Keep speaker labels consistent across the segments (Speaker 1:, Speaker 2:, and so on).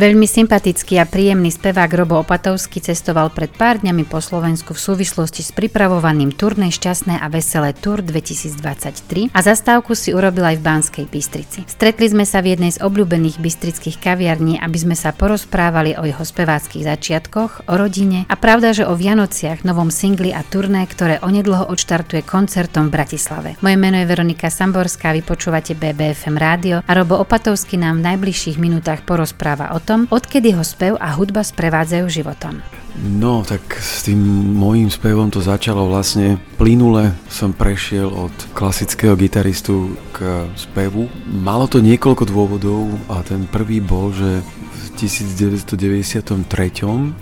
Speaker 1: Veľmi sympatický a príjemný spevák Robo Opatovský cestoval pred pár dňami po Slovensku v súvislosti s pripravovaným turné Šťastné a veselé Tour 2023 a zastávku si urobil aj v Banskej Bystrici. Stretli sme sa v jednej z obľúbených bystrických kaviarní, aby sme sa porozprávali o jeho speváckých začiatkoch, o rodine a pravda, že o Vianociach, novom singli a turné, ktoré onedlho odštartuje koncertom v Bratislave. Moje meno je Veronika Samborská, vy počúvate BBFM rádio a Robo Opatovský nám v najbližších minútach porozpráva o odkedy ho spev a hudba sprevádzajú životom.
Speaker 2: No, tak s tým môjim spevom to začalo vlastne plynule som prešiel od klasického gitaristu k spevu. Malo to niekoľko dôvodov a ten prvý bol, že 1993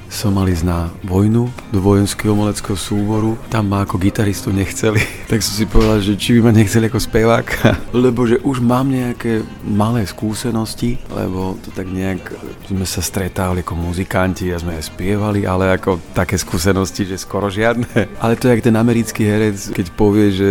Speaker 2: som mal ísť na vojnu do vojenského umeleckého súboru. Tam ma ako gitaristu nechceli, tak som si povedal, že či by ma nechceli ako spevák, lebo že už mám nejaké malé skúsenosti, lebo to tak nejak sme sa stretávali ako muzikanti a sme aj spievali, ale ako také skúsenosti, že skoro žiadne. Ale to je jak ten americký herec, keď povie, že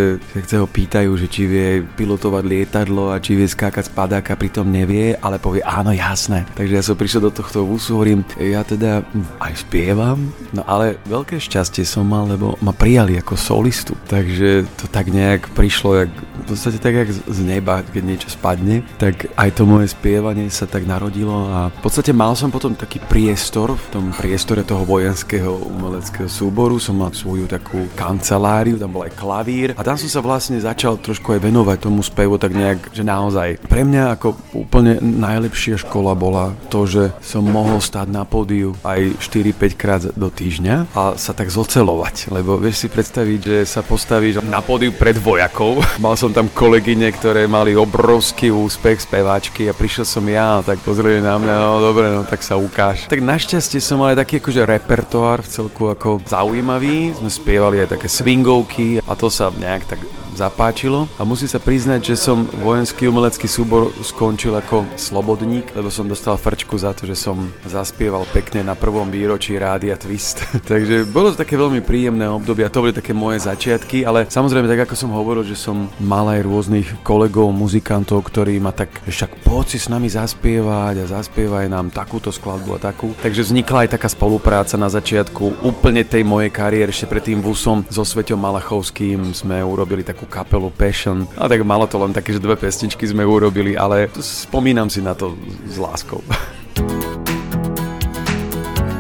Speaker 2: sa ho pýtajú, že či vie pilotovať lietadlo a či vie skákať z padáka, pritom nevie, ale povie áno, jasné. Takže ja som prišiel sa do tohto vúsu, hovorím, ja teda aj spievam, no ale veľké šťastie som mal, lebo ma prijali ako solistu, takže to tak nejak prišlo, jak, v podstate tak jak z neba, keď niečo spadne, tak aj to moje spievanie sa tak narodilo a v podstate mal som potom taký priestor, v tom priestore toho vojenského umeleckého súboru som mal svoju takú kanceláriu, tam bol aj klavír a tam som sa vlastne začal trošku aj venovať tomu spevu tak nejak, že naozaj pre mňa ako úplne najlepšia škola bola to, že som mohol stáť na pódiu aj 4-5 krát do týždňa a sa tak zocelovať, lebo vieš si predstaviť, že sa postavíš na pódiu pred vojakov. Mal som tam kolegyne, ktoré mali obrovský úspech speváčky a prišiel som ja, tak pozreli na mňa, no dobre, no tak sa ukáž. Tak našťastie som mal aj taký akože repertoár v celku ako zaujímavý, sme spievali aj také swingovky a to sa nejak tak zapáčilo a musím sa priznať, že som vojenský umelecký súbor skončil ako slobodník, lebo som dostal frčku za to, že som zaspieval pekne na prvom výročí Rádia Twist. Takže bolo to také veľmi príjemné obdobie a to boli také moje začiatky, ale samozrejme tak ako som hovoril, že som mal aj rôznych kolegov, muzikantov, ktorí ma tak však poď si s nami zaspievať a zaspievaj nám takúto skladbu a takú. Takže vznikla aj taká spolupráca na začiatku úplne tej mojej kariéry, ešte predtým Vusom so Sveťom Malachovským sme urobili takú kapelu Passion. A tak malo to len také, že dve pesničky sme urobili, ale spomínam si na to s láskou.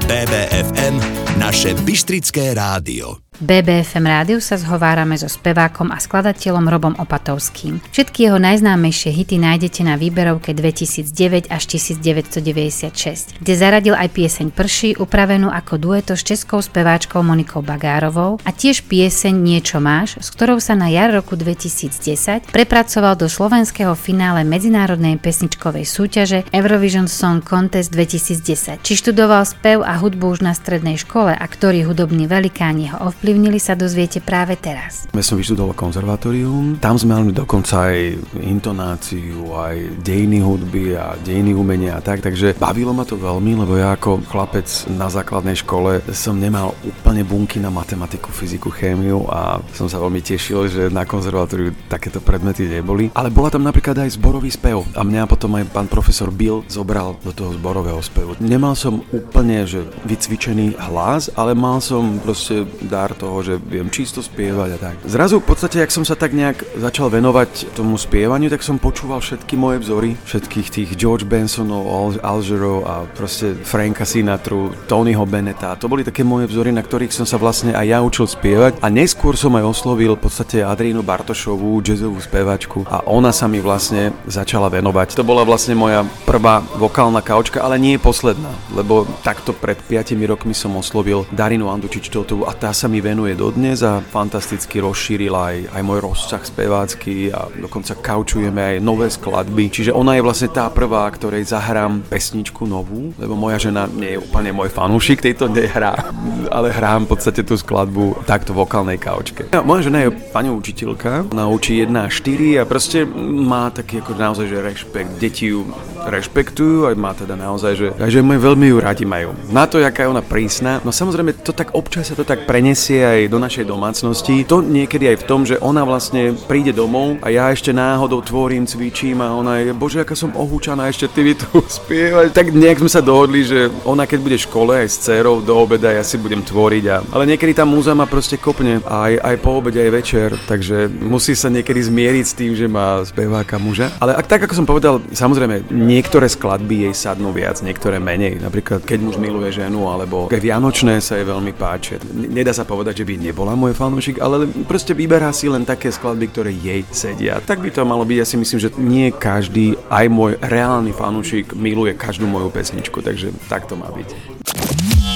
Speaker 1: BBFM, naše Bystrické rádio.
Speaker 3: BBFM rádiu sa zhovárame so spevákom a skladateľom Robom Opatovským. Všetky jeho najznámejšie hity nájdete na výberovke 2009 až 1996, kde zaradil aj pieseň Prší, upravenú ako dueto s českou speváčkou Monikou Bagárovou a tiež pieseň Niečo máš, s ktorou sa na jar roku 2010 prepracoval do slovenského finále medzinárodnej pesničkovej súťaže Eurovision Song Contest 2010. Či študoval spev a hudbu už na strednej škole a ktorý hudobný velikán jeho ovplyvnil, ovplyvnili sa dozviete práve teraz.
Speaker 2: Ja som vyštudoval konzervatórium, tam sme mali dokonca aj intonáciu, aj dejiny hudby a dejiny umenia a tak, takže bavilo ma to veľmi, lebo ja ako chlapec na základnej škole som nemal úplne bunky na matematiku, fyziku, chémiu a som sa veľmi tešil, že na konzervatóriu takéto predmety neboli. Ale bola tam napríklad aj zborový spev a mňa potom aj pán profesor Bill zobral do toho zborového spevu. Nemal som úplne že vycvičený hlas, ale mal som proste dar toho, že viem čisto spievať a tak. Zrazu v podstate, ak som sa tak nejak začal venovať tomu spievaniu, tak som počúval všetky moje vzory, všetkých tých George Bensonov, Al- Algerov a proste Franka Sinatru, Tonyho Beneta. To boli také moje vzory, na ktorých som sa vlastne aj ja učil spievať a neskôr som aj oslovil v podstate Adrienu Bartošovú, jazzovú spevačku a ona sa mi vlastne začala venovať. To bola vlastne moja prvá vokálna kaučka, ale nie posledná, lebo takto pred 5 rokmi som oslovil Darinu Andučičtotovú a tá sa mi venuje dodnes a fantasticky rozšíril aj, aj môj rozsah spevácky a dokonca kaučujeme aj nové skladby. Čiže ona je vlastne tá prvá, ktorej zahrám pesničku novú, lebo moja žena nie je úplne môj fanúšik, tejto nehrá, ale hrám v podstate tú skladbu takto vokálnej kaučke. Ja, moja žena je pani učiteľka, ona učí 1 a 4 a proste má taký ako naozaj že rešpekt. Deti ju rešpektujú, aj má teda naozaj, že, že veľmi ju radi majú. Na to, jaká je ona prísna, no samozrejme to tak občas sa to tak prenesie aj do našej domácnosti. To niekedy aj v tom, že ona vlastne príde domov a ja ešte náhodou tvorím, cvičím a ona je, bože, aká som ohúčaná, ešte ty tu spievať. Tak nejak sme sa dohodli, že ona keď bude v škole aj s dcerou do obeda, ja si budem tvoriť. A, ale niekedy tá múza ma proste kopne aj, aj po obede, aj večer, takže musí sa niekedy zmieriť s tým, že má speváka muža. Ale ak tak, ako som povedal, samozrejme, niektoré skladby jej sadnú viac, niektoré menej. Napríklad, keď muž miluje ženu, alebo Vianočné sa jej veľmi páči. Nedá sa povedať, že by nebola môj fanúšik, ale proste vyberá si len také skladby, ktoré jej sedia. Tak by to malo byť, ja si myslím, že nie každý, aj môj reálny fanúšik miluje každú moju pesničku, takže tak to má byť.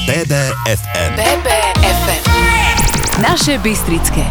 Speaker 2: BBFM. BBFM.
Speaker 1: Naše Bystrické.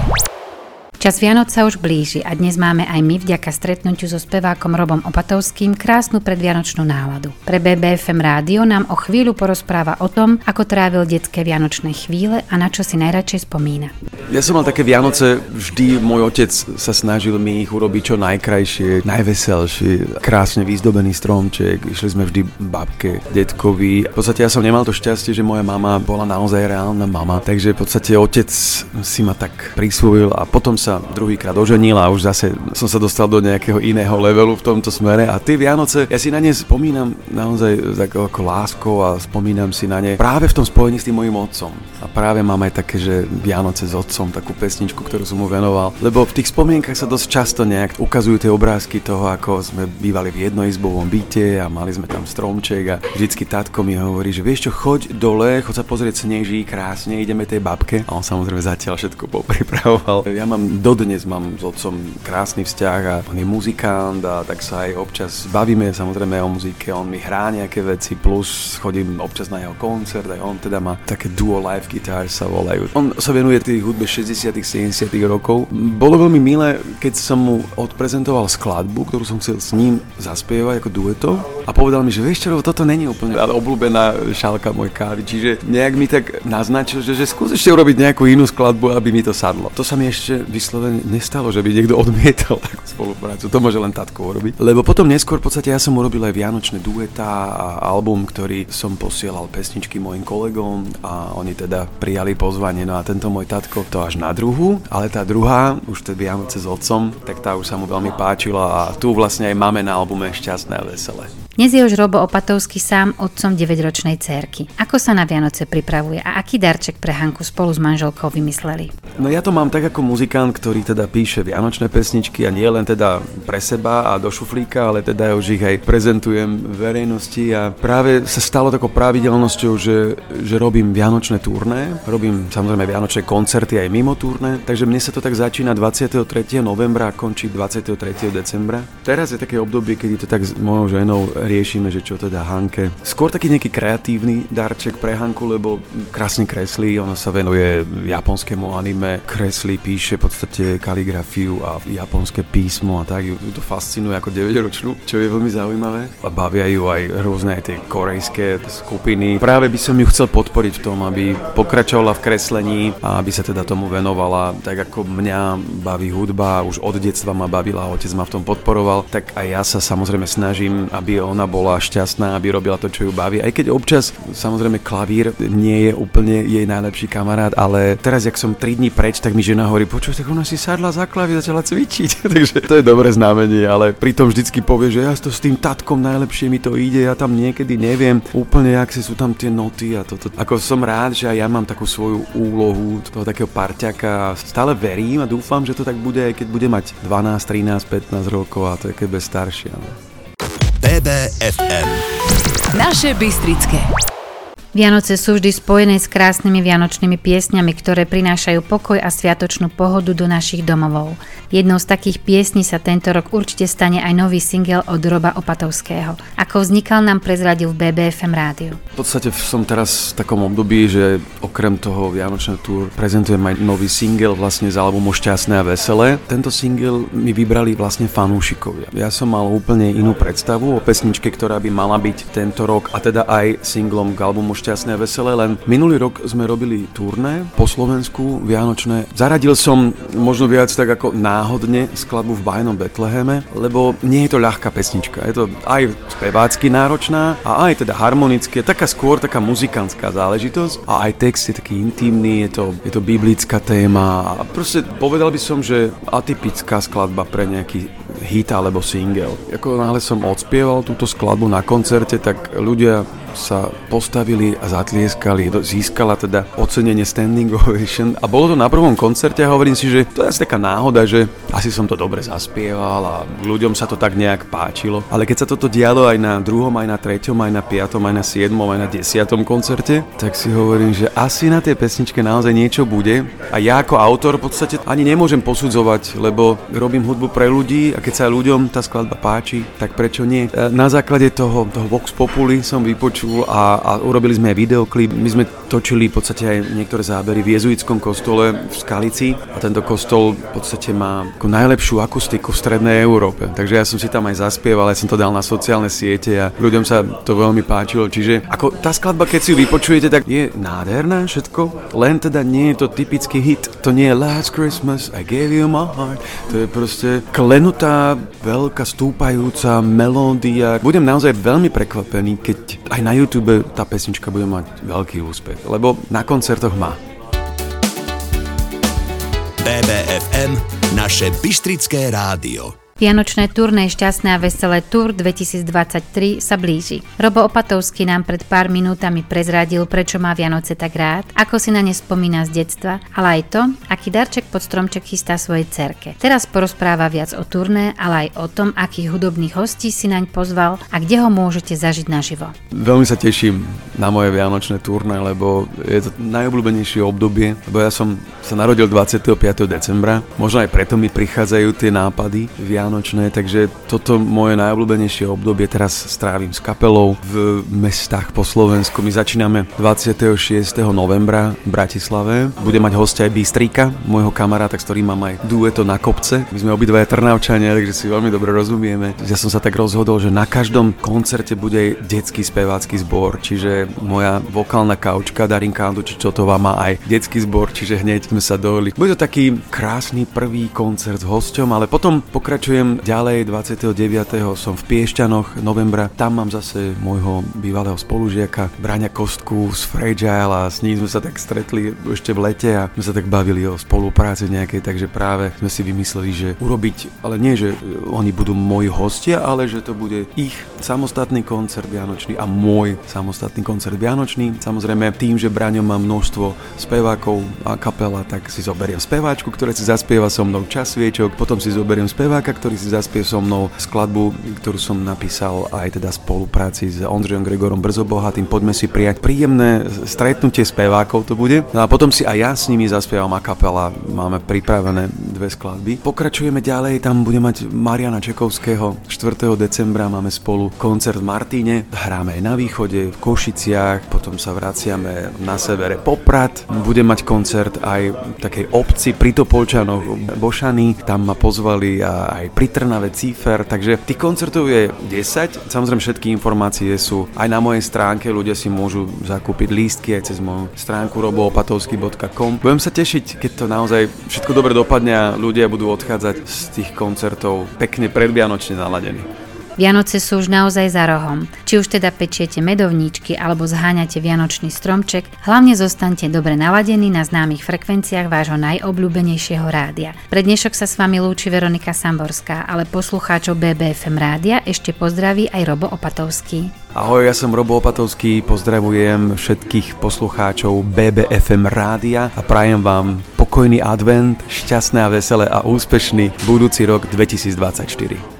Speaker 1: Čas Vianoc sa už blíži a dnes máme aj my vďaka stretnutiu so spevákom Robom Opatovským krásnu predvianočnú náladu. Pre BBFM rádio nám o chvíľu porozpráva o tom, ako trávil detské vianočné chvíle a na čo si najradšej spomína.
Speaker 2: Ja som mal také Vianoce, vždy môj otec sa snažil mi ich urobiť čo najkrajšie, najveselšie, krásne vyzdobený stromček, išli sme vždy babke, detkovi. V podstate ja som nemal to šťastie, že moja mama bola naozaj reálna mama, takže v podstate otec si ma tak prisvojil a potom sa sa druhýkrát oženil a už zase som sa dostal do nejakého iného levelu v tomto smere a tie Vianoce, ja si na ne spomínam naozaj tak ako láskou a spomínam si na ne práve v tom spojení s tým mojim otcom. A práve mám aj také, že Vianoce s otcom, takú pesničku, ktorú som mu venoval. Lebo v tých spomienkach sa dosť často nejak ukazujú tie obrázky toho, ako sme bývali v jednoizbovom byte a mali sme tam stromček a vždycky tatko mi hovorí, že vieš čo, choď dole, choď sa pozrieť sneží, krásne, ideme tej babke. A on samozrejme zatiaľ všetko popripravoval. Ja mám dodnes mám s otcom krásny vzťah a on je muzikant a tak sa aj občas bavíme samozrejme o muzike, on mi hrá nejaké veci, plus chodím občas na jeho koncert, aj on teda má také duo live guitar sa volajú. On sa venuje tej hudbe 60 70 rokov. Bolo veľmi milé, keď som mu odprezentoval skladbu, ktorú som chcel s ním zaspievať ako dueto a povedal mi, že vieš čo, toto není úplne obľúbená šálka môj kávy, čiže nejak mi tak naznačil, že, že skús ešte urobiť nejakú inú skladbu, aby mi to sadlo. To sa mi ešte vyslovene nestalo, že by niekto odmietal takú spoluprácu. To môže len tatko urobiť. Lebo potom neskôr v podstate ja som urobil aj vianočné dueta a album, ktorý som posielal pesničky mojim kolegom a oni teda prijali pozvanie. No a tento môj tatko to až na druhu, ale tá druhá, už tie Vianoce s otcom, tak tá už sa mu veľmi páčila a tu vlastne aj máme na albume Šťastné a veselé.
Speaker 1: Dnes je už Robo Opatovský sám otcom 9-ročnej cérky. Ako sa na Vianoce pripravuje a aký darček pre Hanku spolu s manželkou vymysleli?
Speaker 2: No ja to mám tak ako muzikant, ktorý teda píše vianočné pesničky a nie len teda pre seba a do šuflíka, ale teda už ich aj prezentujem verejnosti a práve sa stalo takou pravidelnosťou, že, že robím vianočné turné, robím samozrejme vianočné koncerty aj mimo turné, takže mne sa to tak začína 23. novembra a končí 23. decembra. Teraz je také obdobie, kedy to tak s mojou ženou riešime, že čo teda Hanke. Skôr taký nejaký kreatívny darček pre Hanku, lebo krásne kreslí, ona sa venuje japonskému anime, kreslí, píše v podstate kaligrafiu a japonské písmo a tak ju to fascinuje ako 9-ročnú, čo je veľmi zaujímavé. A bavia ju aj rôzne tie korejské skupiny. Práve by som ju chcel podporiť v tom, aby pokračovala v kreslení a aby sa teda tomu venovala tak ako mňa baví hudba, už od detstva ma bavila, otec ma v tom podporoval, tak aj ja sa samozrejme snažím, aby ona bola šťastná, aby robila to, čo ju baví. Aj keď občas, samozrejme, klavír nie je úplne jej najlepší kamarát, ale teraz, jak som 3 dní preč, tak mi žena hovorí, počuj, tak ona si sadla za klavír, začala cvičiť. Takže to je dobré znamenie, ale pritom vždycky povie, že ja to s tým tatkom najlepšie mi to ide, ja tam niekedy neviem úplne, jak si sú tam tie noty a toto. Ako som rád, že aj ja mám takú svoju úlohu toho takého parťaka stále verím a dúfam, že to tak bude, keď bude mať 12, 13, 15 rokov a to je keď bude staršia. BBFM.
Speaker 1: Naše Bystrické. Vianoce sú vždy spojené s krásnymi vianočnými piesňami, ktoré prinášajú pokoj a sviatočnú pohodu do našich domovov. Jednou z takých piesní sa tento rok určite stane aj nový single od Roba Opatovského. Ako vznikal, nám prezradil v BBFM rádiu.
Speaker 2: V podstate som teraz v takom období, že okrem toho Vianočného túr prezentujem aj nový single vlastne z albumu Šťastné a veselé. Tento single mi vybrali vlastne fanúšikovia. Ja som mal úplne inú predstavu o pesničke, ktorá by mala byť tento rok a teda aj singlom k albumu šťastné a veselé, len minulý rok sme robili turné po Slovensku, Vianočné. Zaradil som možno viac tak ako náhodne skladbu v Bajnom Betleheme, lebo nie je to ľahká pesnička. Je to aj spevácky náročná a aj teda harmonicky, taká skôr taká muzikantská záležitosť a aj text je taký intimný, je to, je to biblická téma a proste povedal by som, že atypická skladba pre nejaký hit alebo single. Ako náhle som odspieval túto skladbu na koncerte, tak ľudia sa postavili a zatlieskali, získala teda ocenenie Standing Ovation a bolo to na prvom koncerte a hovorím si, že to je asi taká náhoda, že asi som to dobre zaspieval a ľuďom sa to tak nejak páčilo. Ale keď sa toto dialo aj na druhom, aj na treťom, aj na piatom, aj na siedmom, aj na desiatom koncerte, tak si hovorím, že asi na tej pesničke naozaj niečo bude a ja ako autor v podstate ani nemôžem posudzovať, lebo robím hudbu pre ľudí a keď sa ľuďom tá skladba páči, tak prečo nie? E, na základe toho, toho Vox Populi som vypočul počul a, a urobili sme aj videoklip. My sme točili v podstate aj niektoré zábery v jezuitskom kostole v Skalici a tento kostol v podstate má ako najlepšiu akustiku v strednej Európe. Takže ja som si tam aj zaspieval, ja som to dal na sociálne siete a ľuďom sa to veľmi páčilo. Čiže ako tá skladba, keď si ju vypočujete, tak je nádherná všetko, len teda nie je to typický hit. To nie je Last Christmas, I gave you my heart. To je proste klenutá, veľká, stúpajúca melódia. Budem naozaj veľmi prekvapený, keď aj na YouTube tá pesnička bude mať veľký úspech, lebo na koncertoch má.
Speaker 4: BBFM, naše Bystrické rádio.
Speaker 1: Vianočné turné Šťastné a veselé Tour 2023 sa blíži. Robo Opatovský nám pred pár minútami prezradil, prečo má Vianoce tak rád, ako si na ne spomína z detstva, ale aj to, aký darček pod stromček chystá svojej cerke. Teraz porozpráva viac o turné, ale aj o tom, akých hudobných hostí si naň pozval a kde ho môžete zažiť naživo.
Speaker 2: Veľmi sa teším na moje Vianočné turné, lebo je to najobľúbenejšie obdobie, lebo ja som sa narodil 25. decembra, možno aj preto mi prichádzajú tie nápady Vianočné vianočné, takže toto moje najobľúbenejšie obdobie teraz strávim s kapelou v mestách po Slovensku. My začíname 26. novembra v Bratislave. Bude mať hostia aj Bystríka, môjho kamaráta, s ktorým mám aj dueto na kopce. My sme obidvaja Trnavčania, takže si veľmi dobre rozumieme. Ja som sa tak rozhodol, že na každom koncerte bude detský spevácky zbor, čiže moja vokálna kaučka Darinka Andučičotová má aj detský zbor, čiže hneď sme sa dohodli. Bude to taký krásny prvý koncert s hosťom, ale potom pokračuje Pokračujem ďalej, 29. som v Piešťanoch novembra, tam mám zase môjho bývalého spolužiaka Braňa Kostku z Fragile a s ním sme sa tak stretli ešte v lete a sme sa tak bavili o spolupráci nejakej, takže práve sme si vymysleli, že urobiť, ale nie, že oni budú moji hostia, ale že to bude ich samostatný koncert Vianočný a môj samostatný koncert Vianočný. Samozrejme tým, že Braňo má množstvo spevákov a kapela, tak si zoberiem speváčku, ktorá si zaspieva so mnou čas sviečok, potom si zoberiem speváka, ktorý ktorý si zaspie so mnou skladbu, ktorú som napísal aj teda v spolupráci s Ondřejom Gregorom Brzobohatým. Poďme si prijať príjemné stretnutie spevákov to bude. No a potom si aj ja s nimi zaspievam a kapela. Máme pripravené dve skladby. Pokračujeme ďalej, tam bude mať Mariana Čekovského. 4. decembra máme spolu koncert v Martine. Hráme aj na východe, v Košiciach, potom sa vraciame na severe Poprad. Bude mať koncert aj v takej obci pri Topolčanoch Bošany. Tam ma pozvali a aj pri Trnave Cífer, takže tých koncertov je 10. Samozrejme všetky informácie sú aj na mojej stránke, ľudia si môžu zakúpiť lístky aj cez moju stránku roboopatovsky.com. Budem sa tešiť, keď to naozaj všetko dobre dopadne a ľudia budú odchádzať z tých koncertov pekne predvianočne naladení.
Speaker 1: Vianoce sú už naozaj za rohom. Či už teda pečiete medovníčky alebo zháňate vianočný stromček, hlavne zostaňte dobre naladení na známych frekvenciách vášho najobľúbenejšieho rádia. Pre dnešok sa s vami lúči Veronika Samborská, ale poslucháčov BBFM rádia ešte pozdraví aj Robo Opatovský.
Speaker 2: Ahoj, ja som Robo Opatovský, pozdravujem všetkých poslucháčov BBFM rádia a prajem vám pokojný advent, šťastné a veselé a úspešný budúci rok 2024.